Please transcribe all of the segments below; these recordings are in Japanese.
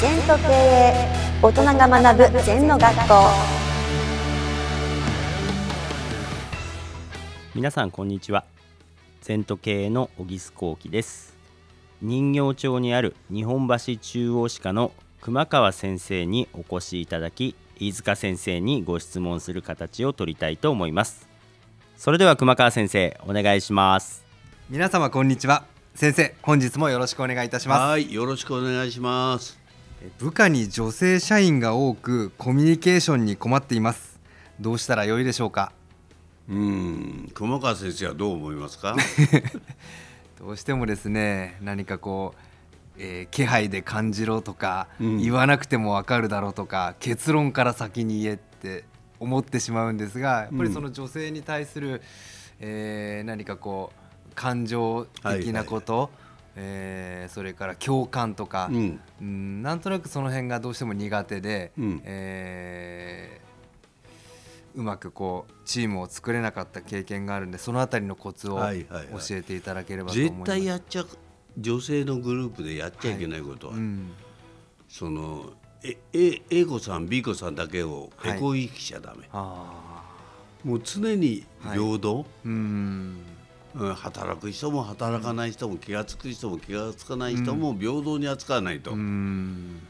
全と経営大人が学ぶ全の学校。皆さんこんにちは。全都経営の小木須幸喜です。人形町にある日本橋中央歯科の熊川先生にお越しいただき飯塚先生にご質問する形を取りたいと思います。それでは熊川先生お願いします。皆様こんにちは。先生本日もよろしくお願いいたします。はい、よろしくお願いします。部下に女性社員が多くコミュニケーションに困っています。どうしたらよいでしょうか？うーん、熊川先生はどう思いますか？どうしてもですね何かこう、えー気配で感じろとか、うん。言わなくてもわかるだろうとか結論から先に言えって思ってしまうんですがやっぱりその女性に対する、えー何かこう感情的なこと、えーそれから共感とか、うん、うんなんとなくその辺がどうしても苦手で、うんえーうまくこうチームを作れなかった経験があるんでそのあたりのコツを教はいはいはいえていただければと思い絶ます。対やっちゃ、女性のグループでやっちゃいけないことは、うんその。え、え、A 子さん、B 子さんだけをはいエコひきしちゃダメ。あもう常に平等？ーうんうん働く人も働かない人も気が付く人も気が付かない人も平等に扱わないと、うん。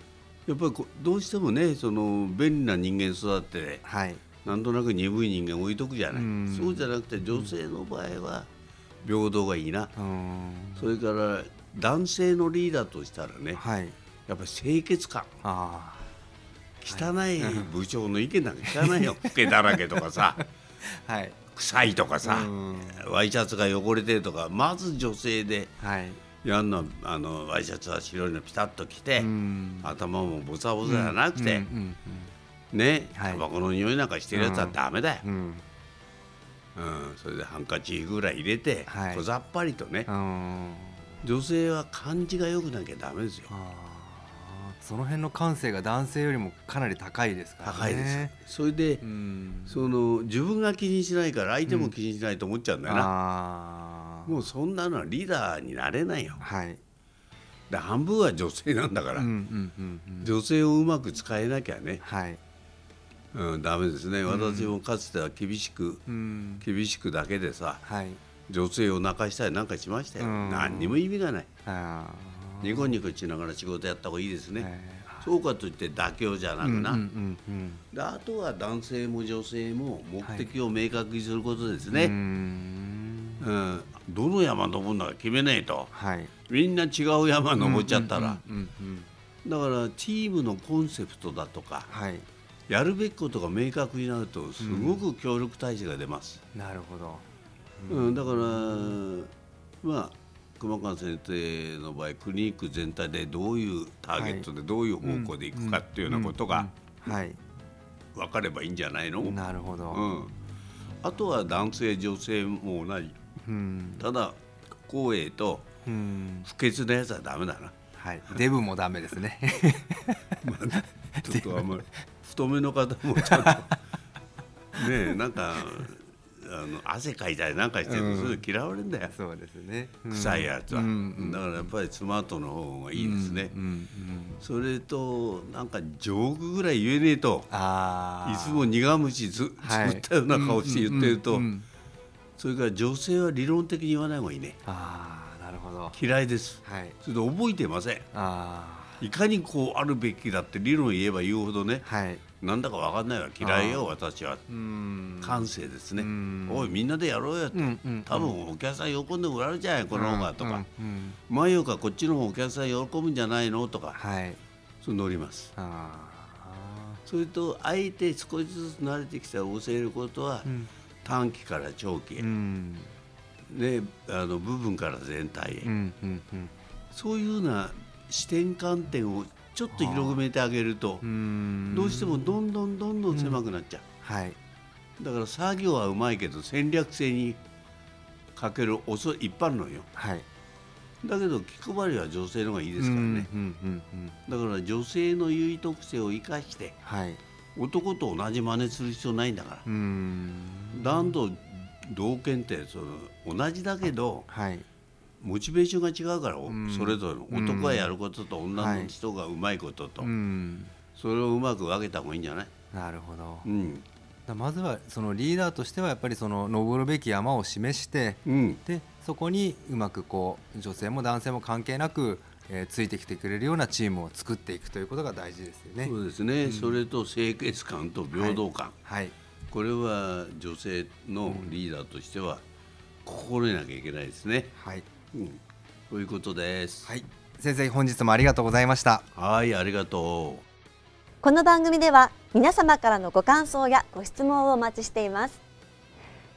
やっぱりこどうしてもねその便利な人間育ってはい。なんとなく鈍い人間置いとくじゃない、うん。そうじゃなくて女性の場合は平等がいいな、うん。それから男性のリーダーとしたらねはい。やっぱり清潔感。あ汚い部長の意見なんか汚いよ。毛だらけとかさ。ーはい臭いとかさうん。ワイシャツが汚れてるとかまず女性ではい。やんのはあのワイシャツは白いのピタッと着て、うん。頭もボサボサじゃなくて、うんねはい。タバコの匂いなんかしてるやつはダメだよ、うん。うんそれでハンカチぐらい入れて、はい。小ざっぱりとね女性は感じが良くなきゃダメですよその辺の感性が男性よりもかなり高いですからね。高いですそれで、うん。その自分が気にしないから相手も気にしないと思っちゃうんだよな、ああ。もうそんなのはリーダーになれないよはい。で半分は女性なんだから、うんうんうんうん。女性をうまく使えなきゃね、はい。うん、ダメですね私もかつては厳しく、うん。厳しくだけでさはい。女性を泣かしたりなんかしましたよ、うん何にも意味がないああ。ニコニコしながら仕事やった方がいいですね、えそうかといって妥協じゃなくな、うんうんうんうん。であとは男性も女性も目的を明確にすることですね、うーん。うん。どの山登るのか決めないと。はい。みんな違う山登っちゃったら、うんうんうん。だからチームのコンセプトだとかはい。やるべきことが明確になるとすごく協力体制が出ます、なるほど。うん。だからまあ熊川先生の場合クリニック全体でどういうターゲットでどういう方向でいくかっていうようなことがはい。分かればいいんじゃないの、なるほど。うん、あとは男性女性も同じうん。ただ光栄とうん。不潔なやつはダメだなはい。デブもダメですね。ちょっとあんまり太めの方もちゃんと ねえなんかあの汗かいたりなんかしてると嫌われるんだよ、そうですね。うん。臭いやつは、うんうん。だからやっぱりスマートの方がいいですね、それとなんかジョークぐらい言えねえとああ。いつも苦虫ずはい。作ったような顔して言ってると、それから女性は理論的に言わない方がいいね。ああ、なるほど。嫌いです。はい。それで覚えてません。あいかにこうあるべきだって理論言えば言うほどね。あ。はい。なんだか分かんないわ嫌いよあ私はうん。感性ですねうんおいみんなでやろうよってうんうん。多分お客さん喜んでもらえるじゃないこの方がとかうんうん。前よかこっちの方お客さん喜ぶんじゃないのとかはい。そう乗りますあそれとあえて少しずつ慣れてきたら教えることは。短期から長期へうん。ねあの部分から全体へ。そういうような視点観点をちょっと広めてあげるとうん。どうしてもどんどんどんどん狭くなっちゃはい。うだから作業はうまいけど戦略性にかける遅い一般論よはい。だけど気配りは女性の方がいいですからね、うんうんうん。だから女性の優位特性を生かしてはい。男と同じ真似する必要ないんだからうん。男女同権ってその同じだけどはい。モチベーションが違うから、ん。それぞれの男がやることと女の人がうまいことと、うん。それをうまく分けた方がいいんじゃない、なるほど。うん。だまずはそのリーダーとしてはやっぱりその登るべき山を示してうん、でそこにうまくこう女性も男性も関係なく、えーついてきてくれるようなチームを作っていくということが大事ですよね。そうですね、それと清潔感と平等感、はい、これは女性のリーダーとしては心得なきゃいけないですね。はいうん、ということです。はい、先生本日もありがとうございました。はい、ありがとう。この番組では皆様からのご感想やご質問をお待ちしています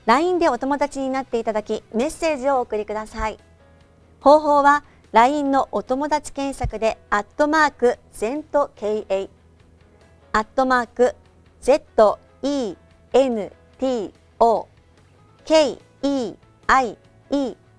LINE でお友達になっていただきメッセージをお送りください方法は LINE のお友達検索でアットマーク ZENTKA アットマーク ZENTO